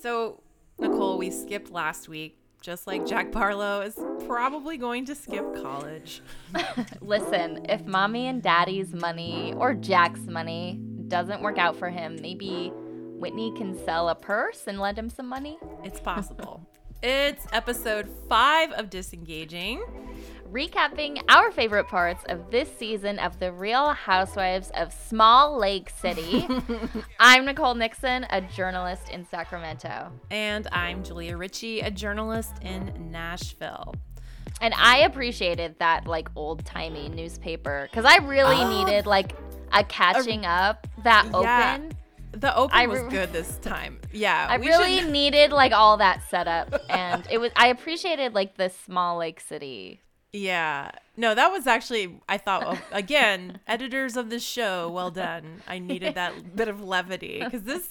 So, Nicole, we skipped last week, just like Jack Barlow is probably going to skip college. Listen, if mommy and daddy's money or Jack's money doesn't work out for him, maybe Whitney can sell a purse and lend him some money. It's possible. it's episode five of Disengaging. Recapping our favorite parts of this season of The Real Housewives of Small Lake City. I'm Nicole Nixon, a journalist in Sacramento. And I'm Julia Ritchey, a journalist in Nashville. And I appreciated that like old timey newspaper because I really oh, needed like a catching a, up that yeah. open. The open I was good this time. Yeah, I really should... needed like all that setup, and it was. I appreciated like the small lake city yeah. No, that was actually I thought again, editors of the show, well done. I needed that bit of levity cuz this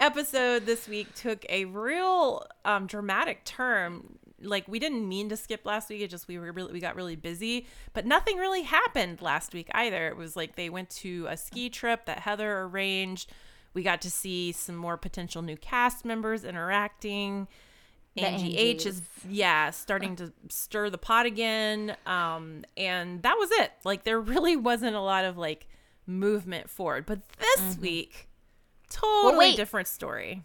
episode this week took a real um, dramatic turn. Like we didn't mean to skip last week. It just we were really we got really busy, but nothing really happened last week either. It was like they went to a ski trip that Heather arranged. We got to see some more potential new cast members interacting. Angie H is yeah starting to stir the pot again, um, and that was it. Like there really wasn't a lot of like movement forward. But this mm-hmm. week, totally well, different story.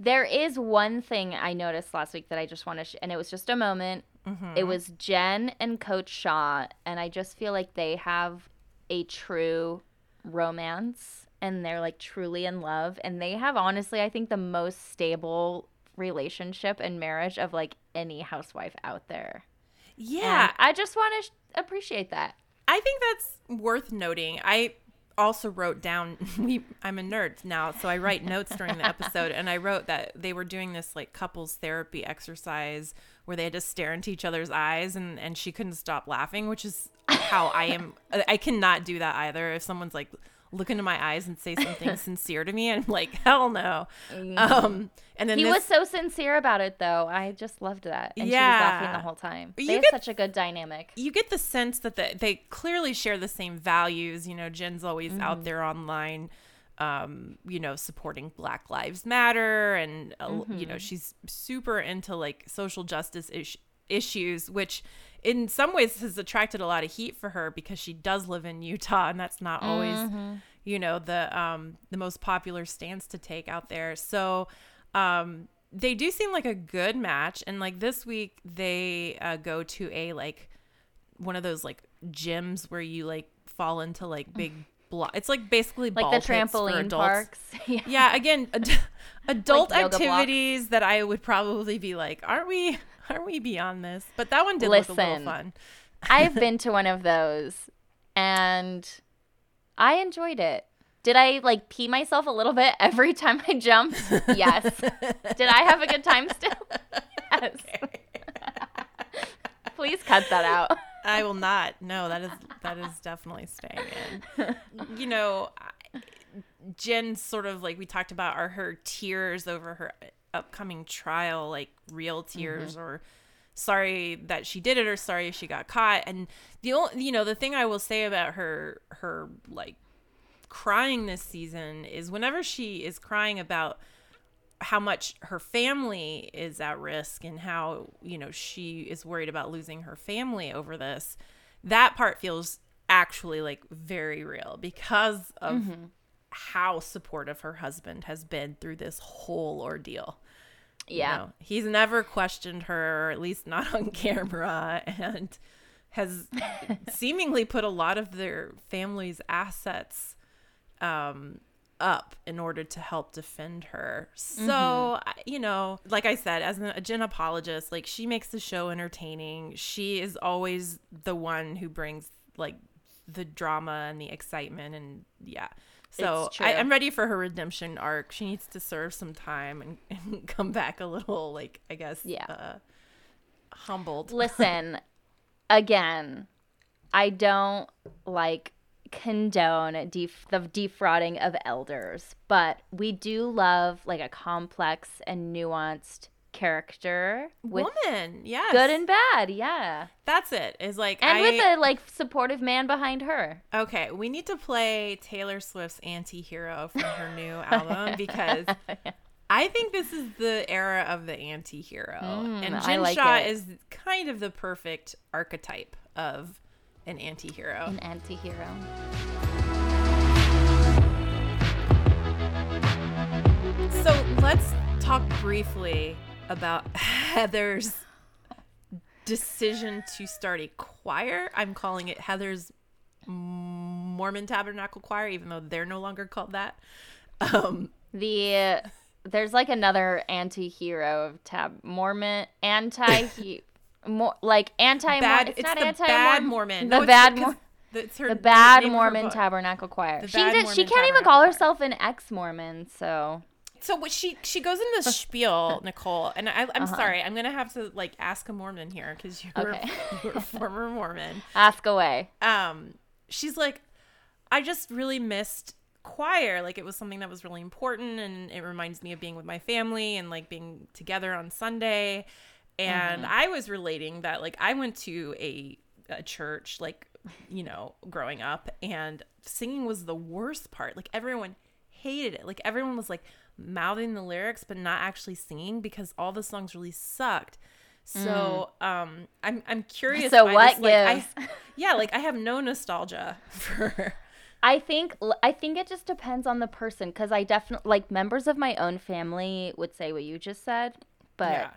There is one thing I noticed last week that I just want to, sh- and it was just a moment. Mm-hmm. It was Jen and Coach Shah, and I just feel like they have a true romance and they're like truly in love and they have honestly I think the most stable relationship and marriage of like any housewife out there. Yeah. And I just want to sh- appreciate that. I think that's worth noting. I also wrote down we I'm a nerd now, so I write notes during the episode and I wrote that they were doing this like couples therapy exercise where they had to stare into each other's eyes and and she couldn't stop laughing, which is how I am I cannot do that either. If someone's like look into my eyes and say something sincere to me and I'm like hell no mm-hmm. um and then he this, was so sincere about it though i just loved that and yeah. she was laughing the whole time they you have get, such a good dynamic you get the sense that the, they clearly share the same values you know jen's always mm-hmm. out there online um you know supporting black lives matter and uh, mm-hmm. you know she's super into like social justice is- issues which in some ways has attracted a lot of heat for her because she does live in Utah and that's not always mm-hmm. you know the um the most popular stance to take out there. So um they do seem like a good match and like this week they uh, go to a like one of those like gyms where you like fall into like big block. It's like basically like the trampoline parks. yeah. yeah. Again, ad- adult like activities that I would probably be like, aren't we? Are we beyond this? But that one did Listen, look a little fun. I've been to one of those and I enjoyed it. Did I like pee myself a little bit every time I jumped? Yes. did I have a good time still? Yes. Okay. Please cut that out. I will not. No, that is that is definitely staying in. You know, Jen sort of like we talked about are her tears over her upcoming trial like real tears mm-hmm. or sorry that she did it or sorry she got caught and the only you know the thing i will say about her her like crying this season is whenever she is crying about how much her family is at risk and how you know she is worried about losing her family over this that part feels actually like very real because of mm-hmm. how supportive her husband has been through this whole ordeal yeah. You know, he's never questioned her, at least not on camera, and has seemingly put a lot of their family's assets um, up in order to help defend her. So, mm-hmm. you know, like I said, as a Jen apologist, like she makes the show entertaining. She is always the one who brings like the drama and the excitement and yeah. So I, am ready for her redemption arc. She needs to serve some time and, and come back a little, like I guess, yeah, uh, humbled. Listen, again, I don't like condone def- the defrauding of elders, but we do love like a complex and nuanced character woman yes good and bad yeah that's it is like and I, with a like supportive man behind her okay we need to play taylor swift's anti-hero from her new album because I think this is the era of the anti-hero. Mm, and Jen like Shah it. is kind of the perfect archetype of an anti-hero. An anti-hero. So let's talk briefly about Heather's decision to start a choir. I'm calling it Heather's Mormon Tabernacle Choir, even though they're no longer called that. Um, The there's like another anti-hero of tab Mormon anti more like anti bad. It's, It's, not the anti bad Mormon. The No, bad because Mor- that's her the bad name of her Mormon. Tabernacle Choir. The She did. she can't even call herself an ex-Mormon. So So what she she goes into the spiel, Nicole, and I, I'm Uh-huh. sorry, I'm gonna have to like ask a Mormon here because you're, Okay. you're a former Mormon. ask away. Um, she's like, I just really missed choir. Like it was something that was really important, and it reminds me of being with my family and like being together on Sunday. And Mm-hmm. I was relating that like I went to a a church like you know growing up, and singing was the worst part. Like everyone hated it. Like everyone was like mouthing the lyrics but not actually singing because all the songs really sucked. So um I'm I'm curious Mm. So what this, like, I- yeah, like I have no nostalgia for I think I think it just depends on the person because I definitely like members of my own family would say what you just said, but yeah.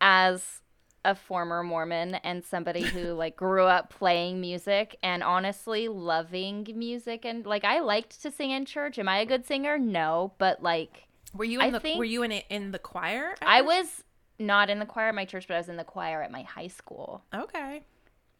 as a former Mormon and somebody who like grew up playing music and honestly loving music and like I liked to sing in church. Am I a good singer? No, but like Were you in I the think- were you in it in the choir? at I was not in the choir at my church, but I was in the choir at my high school. Okay.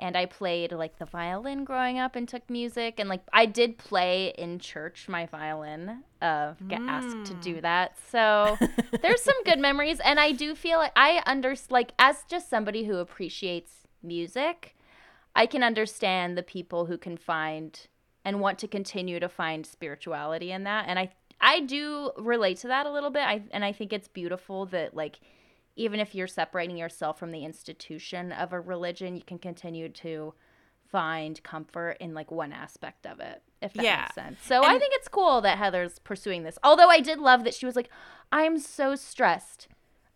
And I played like the violin growing up and took music and like I did play in church my violin uh get asked to do that. So there's some good memories and I do feel like I under like as just somebody who appreciates music I can understand the people who can find and want to continue to find spirituality in that and I I do relate to that a little bit. I and I think it's beautiful that like even if you're separating yourself from the institution of a religion, you can continue to find comfort in like one aspect of it, if that Yeah. makes sense. So I think it's cool that Heather's pursuing this. Although I did love that she was like, I'm so stressed.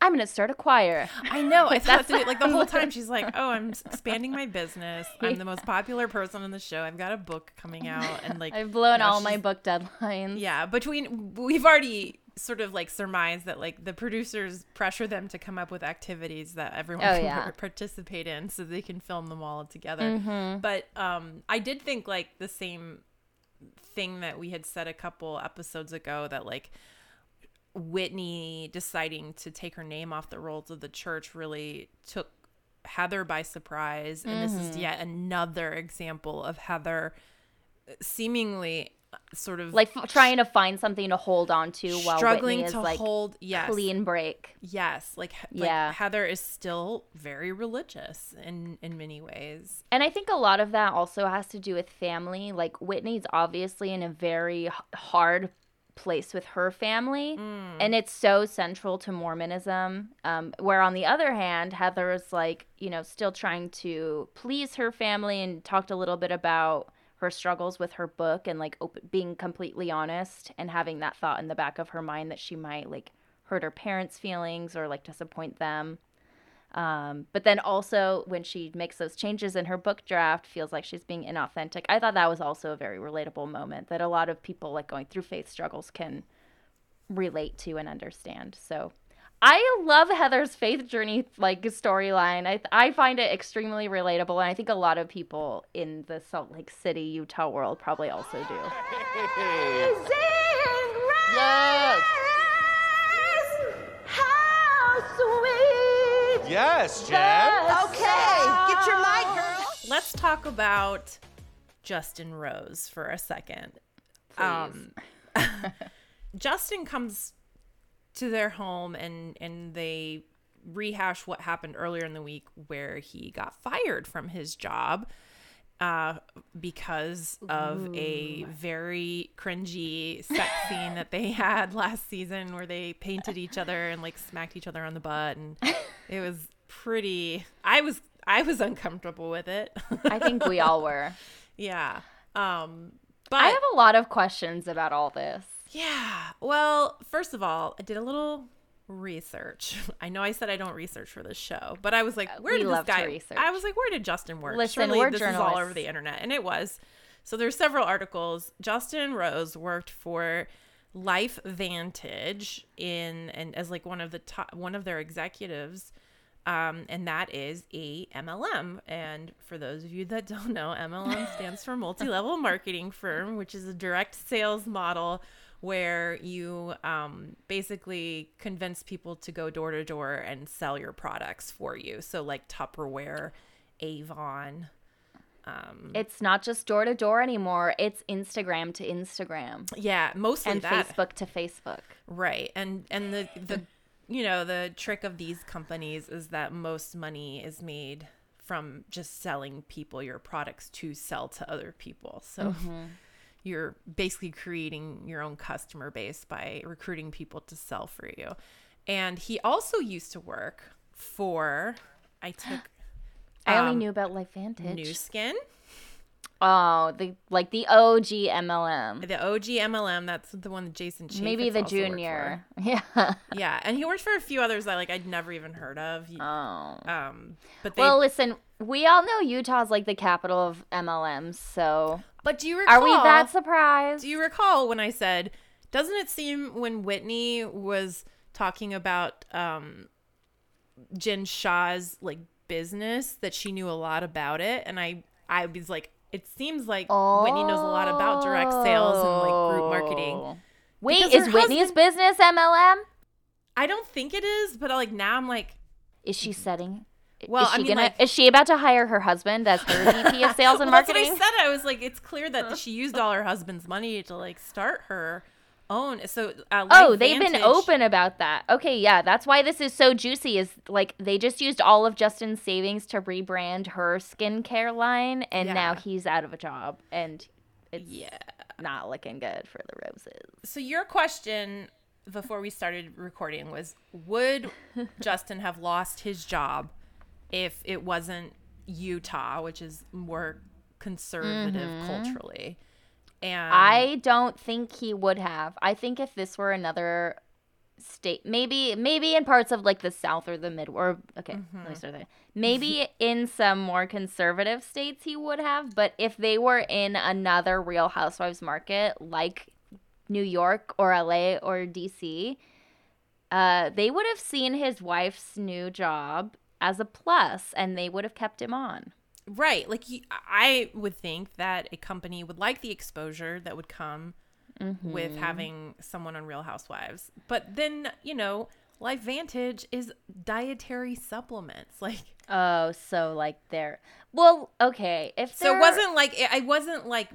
I'm going to start a choir. I know. I thought That's- that, like the whole time she's like, "Oh, I'm expanding my business. I'm the most popular person on the show. I've got a book coming out, and like I've blown all my book deadlines. Yeah, between we've already sort of like surmised that like the producers pressure them to come up with activities that everyone Oh, can yeah. par- participate in so they can film them all together. Mm-hmm. But um I did think like the same thing that we had said a couple episodes ago that like Whitney deciding to take her name off the rolls of the church really took Heather by surprise and this Mm-hmm. is yet another example of Heather seemingly uh, sort of Like f- trying to find something to hold on to while struggling Whitney is to like hold yes clean break. yes like, like Yeah. heather is still very religious in in many ways And I think a lot of that also has to do with family. Like Whitney's obviously in a very h- hard place with her family, and it's so central to Mormonism. Um, where on the other hand, Heather is like, you know, still trying to please her family and talked a little bit about her struggles with her book and like op- being completely honest and having that thought in the back of her mind that she might like hurt her parents' feelings or like disappoint them. Um, but then also when she makes those changes in her book draft, feels like she's being inauthentic. I thought that was also a very relatable moment that a lot of people like going through faith struggles can relate to and understand. So I love Heather's faith journey like storyline. I I find it extremely relatable, and I think a lot of people in the Salt Lake City, Utah world probably also do. Yes. Yes, Jen. Okay, get your mic, girl. let's talk about justin rose for a second um justin comes to their home and and they rehash what happened earlier in the week where he got fired from his job uh, because of a very cringy sex scene that they had last season where they painted each other and like smacked each other on the butt and it was pretty I was I was uncomfortable with it. I think we all were. yeah. Um but I have a lot of questions about all this. Yeah. Well, first of all, I did a little research. I know I said I don't research for this show, but I was like, where Uh, we did this guy? research. I was like, where did Justin work? Listen, Surely we're this is all over the internet, and it was. So there's several articles. Justin Rose worked for LifeVantage in and as like one of the top one of their executives. Um, and that is a MLM. And for those of you that don't know, MLM stands for multi-level marketing firm, which is a direct sales model where you um, basically convince people to go door to door and sell your products for you. So like Tupperware, Avon. Um, It's not just door to door anymore. It's Instagram to Instagram yeah, mostly and that. Facebook to Facebook. Right. And and the the you know, the trick of these companies is that most money is made from just selling people your products to sell to other people. So you're basically creating your own customer base by recruiting people to sell for you. And he also used to work for I took I only um, knew about Life Vantage. Nu Skin, Oh, the like the OG MLM. the OG MLM. That's the one that Jason Chaffetz Maybe the also worked for. junior. Yeah. Yeah, and he worked for a few others that like I'd never even heard of. Oh. Um, but they. Well, listen, we all know Utah's like the capital of MLMs, so but do you recall? are we that surprised? Do you recall when I said, doesn't it seem when Whitney was talking about um, Jen Shah's like business that she knew a lot about it, and I I was like, it seems like Whitney knows a lot about direct sales and like group marketing. Oh. Wait, is her Whitney's husband- business MLM? I don't think it is, but like now I'm like, Is she setting? Well, is I mean, gonna? like- is she about to hire her husband as her VP of sales and well, that's what marketing? I said. I was like, it's clear that she used all her husband's money to like start her own. So uh, Oh, they've been open about that. Okay, yeah, that's why this is so juicy. Is like they just used all of Justin's savings to rebrand her skincare line, and now he's out of a job, and it's Yeah. not looking good for the roses. So your question before we started recording was would Justin have lost his job if it wasn't Utah, which is more conservative culturally? And I don't think he would have. I think if this were another state, maybe maybe in parts of like the South or the mid, or okay, let me start there. Maybe in some more conservative states he would have, but if they were in another Real Housewives market like New York or LA or DC, uh, they would have seen his wife's new job as a plus, and they would have kept him on. Right, like I would think that a company would like the exposure that would come with mm-hmm. having someone on Real Housewives. But then, you know, LifeVantage is dietary supplements. Like Oh, so like they're well, okay. If So it wasn't like it, wasn't like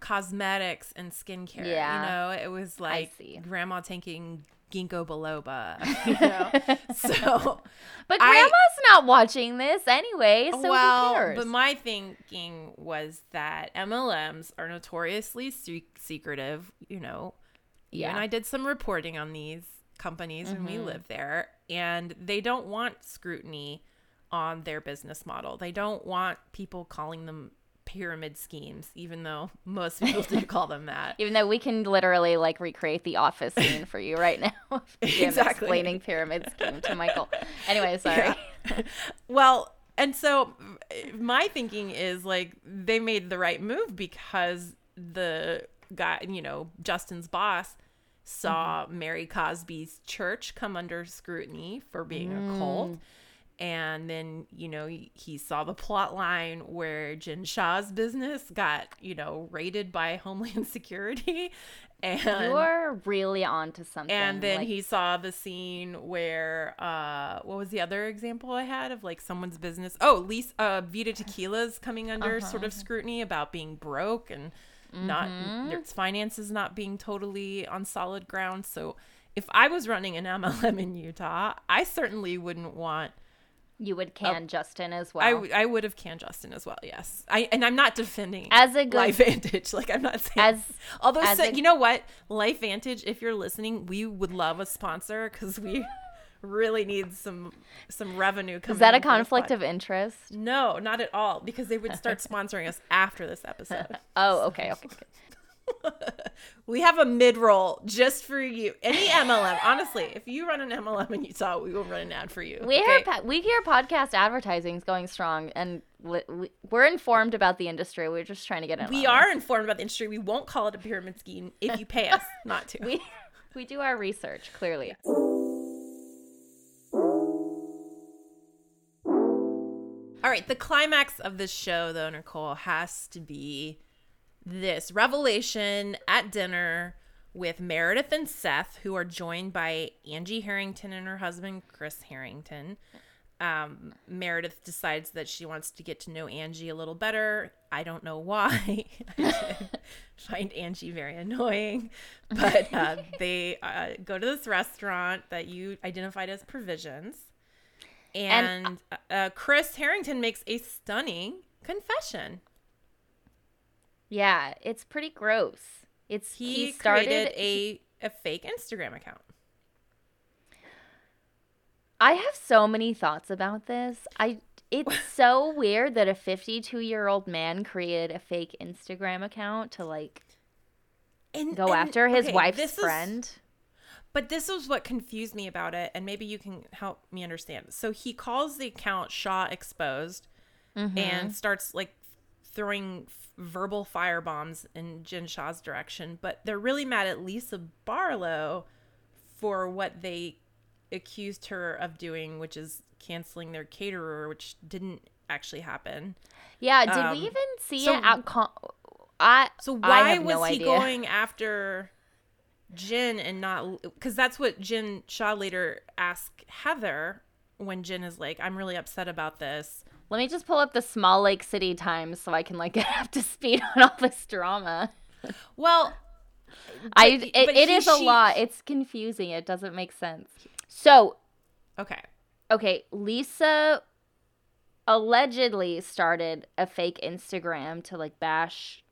cosmetics and skincare. Yeah. you know, it was like grandma taking ginkgo biloba. You know? so But I- grandma's not watching this anyway, so who well, cares? but my thinking was that MLMs are notoriously se- secretive. You know, you and I did some reporting on these companies when we mm-hmm. lived there, and they don't want scrutiny on their business model. They don't want people calling them pyramid schemes, even though most people do call them that. Even though we can literally like recreate the office scene for you right now. Exactly. explaining pyramid scheme to Michael. Anyway, sorry. well, and so uh, my thinking is like they made the right move because the guy, you know, Justin's boss saw Mary Cosby's church come under scrutiny for being a cult. And then, you know, he saw the plot line where Jen Shah's business got, you know, raided by Homeland Security. And You are really onto something. and then like- he saw the scene where uh what was the other example I had of like someone's business? Oh, Lisa uh Vida Tequila's coming under sort Uh-huh. of scrutiny about being broke and not Mm-hmm. its finances not being totally on solid ground. So if I was running an MLM in Utah, I certainly wouldn't want you would oh. can Justin as well. I, w- I would have can Justin as well. Yes, I and I'm not defending As a good- LifeVantage. Like I'm not saying As- although as so- a- you know what LifeVantage, if you're listening, we would love a sponsor because we really need some some revenue. Coming Is that a in for this conflict of interest? No, not at all. Because they would start sponsoring us after this episode. Oh, okay, okay. we have a mid roll just for you. Any MLM, honestly, if you run an MLM in Utah, we will run an ad for you. We okay? hear we hear podcast advertising is going strong, and we- we're informed about the industry. We're just trying to get in. we are this. informed about the industry. We won't call it a pyramid scheme if you pay us not to. We we do our research clearly. All right, the climax of this show, though, Nicole, has to be this revelation at dinner with Meredith and Seth, who are joined by Angie Harrington and her husband, Chris Harrington. Um, Meredith decides that she wants to get to know Angie a little better. I don't know why. I find Angie very annoying. But uh, they uh, go to this restaurant that you identified as Provisions. And- And uh, Chris Harrington makes a stunning confession. Yeah, it's pretty gross. It's He, he, started created a, a fake Instagram account. I have so many thoughts about this. I it's so weird that a 52-year-old man created a fake Instagram account to like And go and- after his okay, wife's this is- friend. But this is what confused me about it, and maybe you can help me understand. So he calls the account Shah Exposed Mm-hmm. and starts like throwing f- verbal fire bombs in Jen Shah's direction. But they're really mad at Lisa Barlow for what they accused her of doing, which is canceling their caterer, which didn't actually happen. Yeah, did Um, we even see so- it out con- I So I why have was no he idea. going after Jen and not because that's what Jen Shah later asked Heather when Jen is like, "I'm really upset about this." Let me just pull up the Small Lake City Times so I can like get up to speed on all this drama. Well, I But- it, but it he- is a lot. It's confusing. It doesn't make sense. So, okay, okay, Lisa allegedly started a fake Instagram to like bash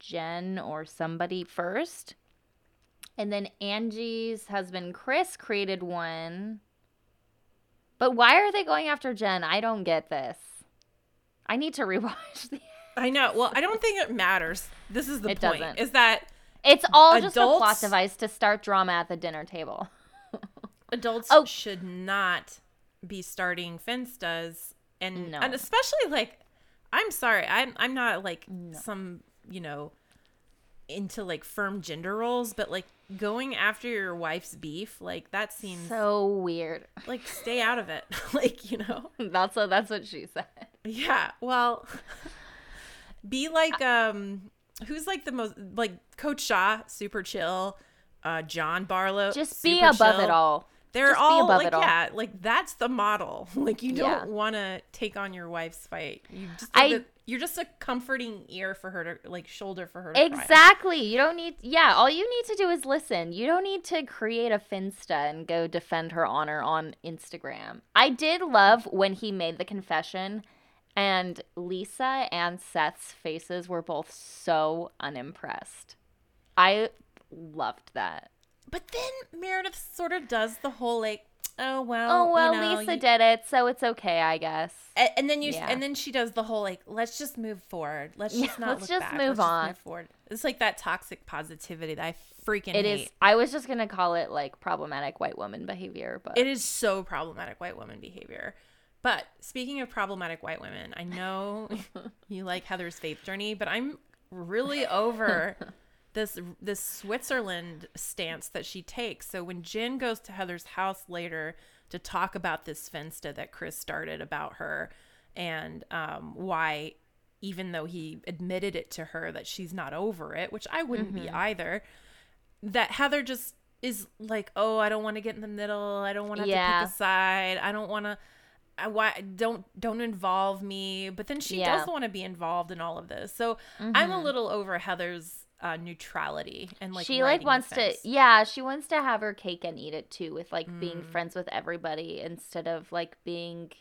Jen or somebody first. And then Angie's husband Chris created one. But why are they going after Jen? I don't get this. I need to rewatch the I know. Well, I don't think it matters. This is the It point: doesn't. is that It's all just a plot device to start drama at the dinner table. adults Oh. should not be starting finstas, and No. and especially like, I'm sorry, I'm I'm not like some you know into like firm gender roles, but like going after your wife's beef, like that seems So weird. like stay out of it, like you know. That's what that's what she said. Yeah, well, be like um, who's like the most like Coach Shah, super chill. Uh, John Barlow, Just be above chill. it all. They're Just all above like it all. yeah, like that's the model. Like you don't want to take on your wife's fight. You just I- I, you're just a comforting ear for her to like shoulder for her. Exactly. You don't need yeah, all you need to do is listen. You don't need to create a finsta and go defend her honor on Instagram. I did love when he made the confession and Lisa and Seth's faces were both so unimpressed. I loved that. But then Meredith sort of does the whole like, oh well, Oh well, you know, Lisa you- did it, so it's okay, I guess. And, and then you Yeah. and then she does the whole like, let's just move forward. Let's Yeah, just not let's look just back. move let's on. Just move forward. It's like that toxic positivity that I freaking It hate. is I was just gonna call it like problematic white woman behavior, but It is so problematic white woman behavior. But speaking of problematic white women, I know you like Heather's faith journey, but I'm really over this this Switzerland stance that she takes. So when Jen goes to Heather's house later to talk about this finsta that Chris started about her and um, why even though he admitted it to her that she's not over it, which I wouldn't be either, that Heather just is like, oh, I don't want to get in the middle. I don't want to Yeah. pick a side. I don't want to. I why don't don't involve me. But then she Yeah. does want to be involved in all of this. So I'm a little over Heather's uh, neutrality and like she like wants to yeah she wants to have her cake and eat it too with like being Mm. friends with everybody instead of like being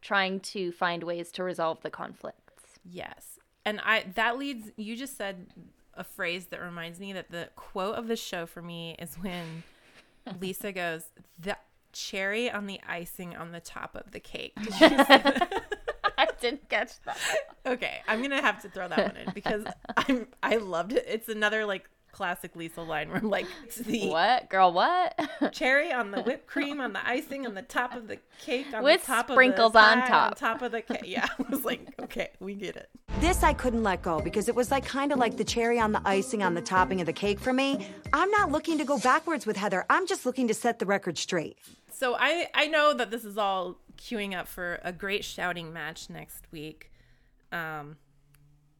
trying to find ways to resolve the conflicts Yes. And I that leads you just said a phrase that reminds me that the quote of the show for me is when Lisa goes, "The cherry on the icing on the top of the cake." Did you say that? i didn't catch that. Okay, I'm gonna have to throw that one in because I'm I loved it. It's another like classic Lisa line where I'm like it's the What? Girl, what? cherry on the whipped cream on the icing on the top of the cake on With the top sprinkles of the on pie, top. top of the cake. Yeah, I was like, okay, we get it. This I couldn't let go because it was like kind of like the cherry on the icing on the topping of the cake for me. I'm not looking to go backwards with Heather. I'm just looking to set the record straight. So I I know that this is all queuing up for a great shouting match next week, um,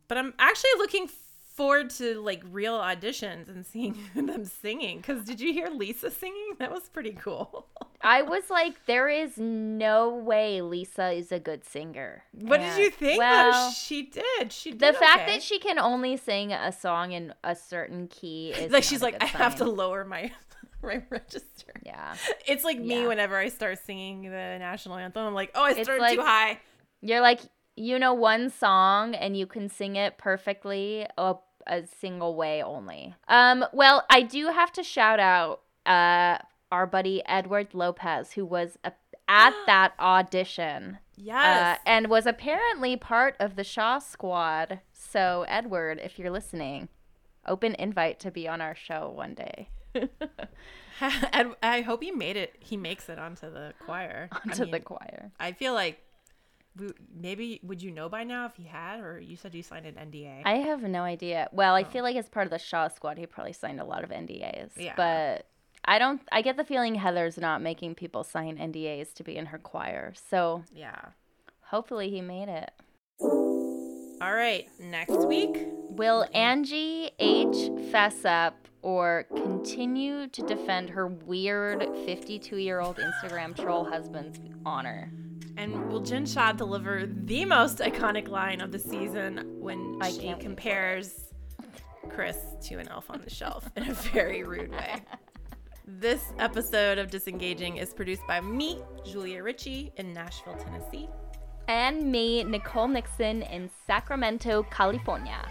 but I'm actually looking forward to like real auditions and seeing them singing. Because did you hear Lisa singing? That was pretty cool. I was like, there is no way Lisa is a good singer. What did you think? Well, though? She did. She did. the fact okay. that she can only sing a song in a certain key is like she's like I have to lower my my register. Yeah, It's like me whenever I start singing the national anthem. I'm like, oh, I started like- too high. you're like you know one song and you can sing it perfectly a, a single way only. Um, well, I do have to shout out uh our buddy Edward Lopez who was a, at that audition. Yes. uh, and was apparently part of the Shah squad. So, Edward, if you're listening, open invite to be on our show one day. I hope he made it. He makes it onto the choir. I Onto the choir. I feel like maybe would you know by now if he had, or you said you signed an NDA. I have no idea. Well, I oh. feel like as part of the Shah squad, he probably signed a lot of NDAs. Yeah. But I don't, I get the feeling Heather's not making people sign NDAs to be in her choir. So, yeah. hopefully he made it. All right. Next week. Will Angie H fess up or continue to defend her weird 52 year old Instagram troll husband's honor? And will Jen Shah deliver the most iconic line of the season when I she can't wait for it. compares Chris to an elf on the shelf in a very rude way? This episode of Disengaging is produced by me, Julia Ritchey, in Nashville, Tennessee. And me, Nicole Nixon, in Sacramento, California.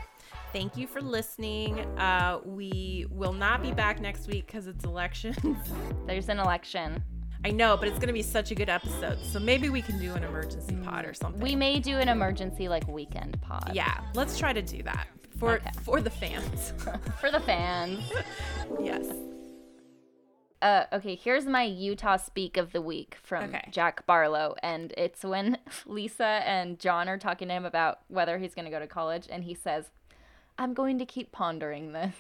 Thank you for listening. Uh, we will not be back next week because it's elections. There's an election. I know, but it's going to be such a good episode. So maybe we can do an emergency pod or something. We may do an emergency like weekend pod. yeah, let's try to do that for Okay. for the fans. For the fans. yes. Uh, okay, here's my Utah speak of the week from Okay. Jack Barlow. And it's when Lisa and John are talking to him about whether he's going to go to college. And he says, I'm going to keep pondering this.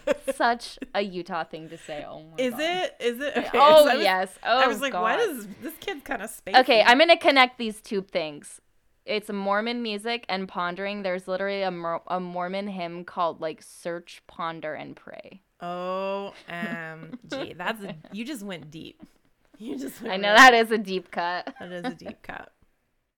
Such a Utah thing to say. Oh my Is God. it? Is it? Okay, Oh, so was- yes. Oh, I was oh, like, God. what is this kid kind of spacey? Okay, I'm gonna connect these two things. It's Mormon music and pondering. There's literally a, a Mormon hymn called like "Search, Ponder, and Pray." O M G. That's a, you just went deep. You just. Went I know that is a deep cut. That is a deep cut.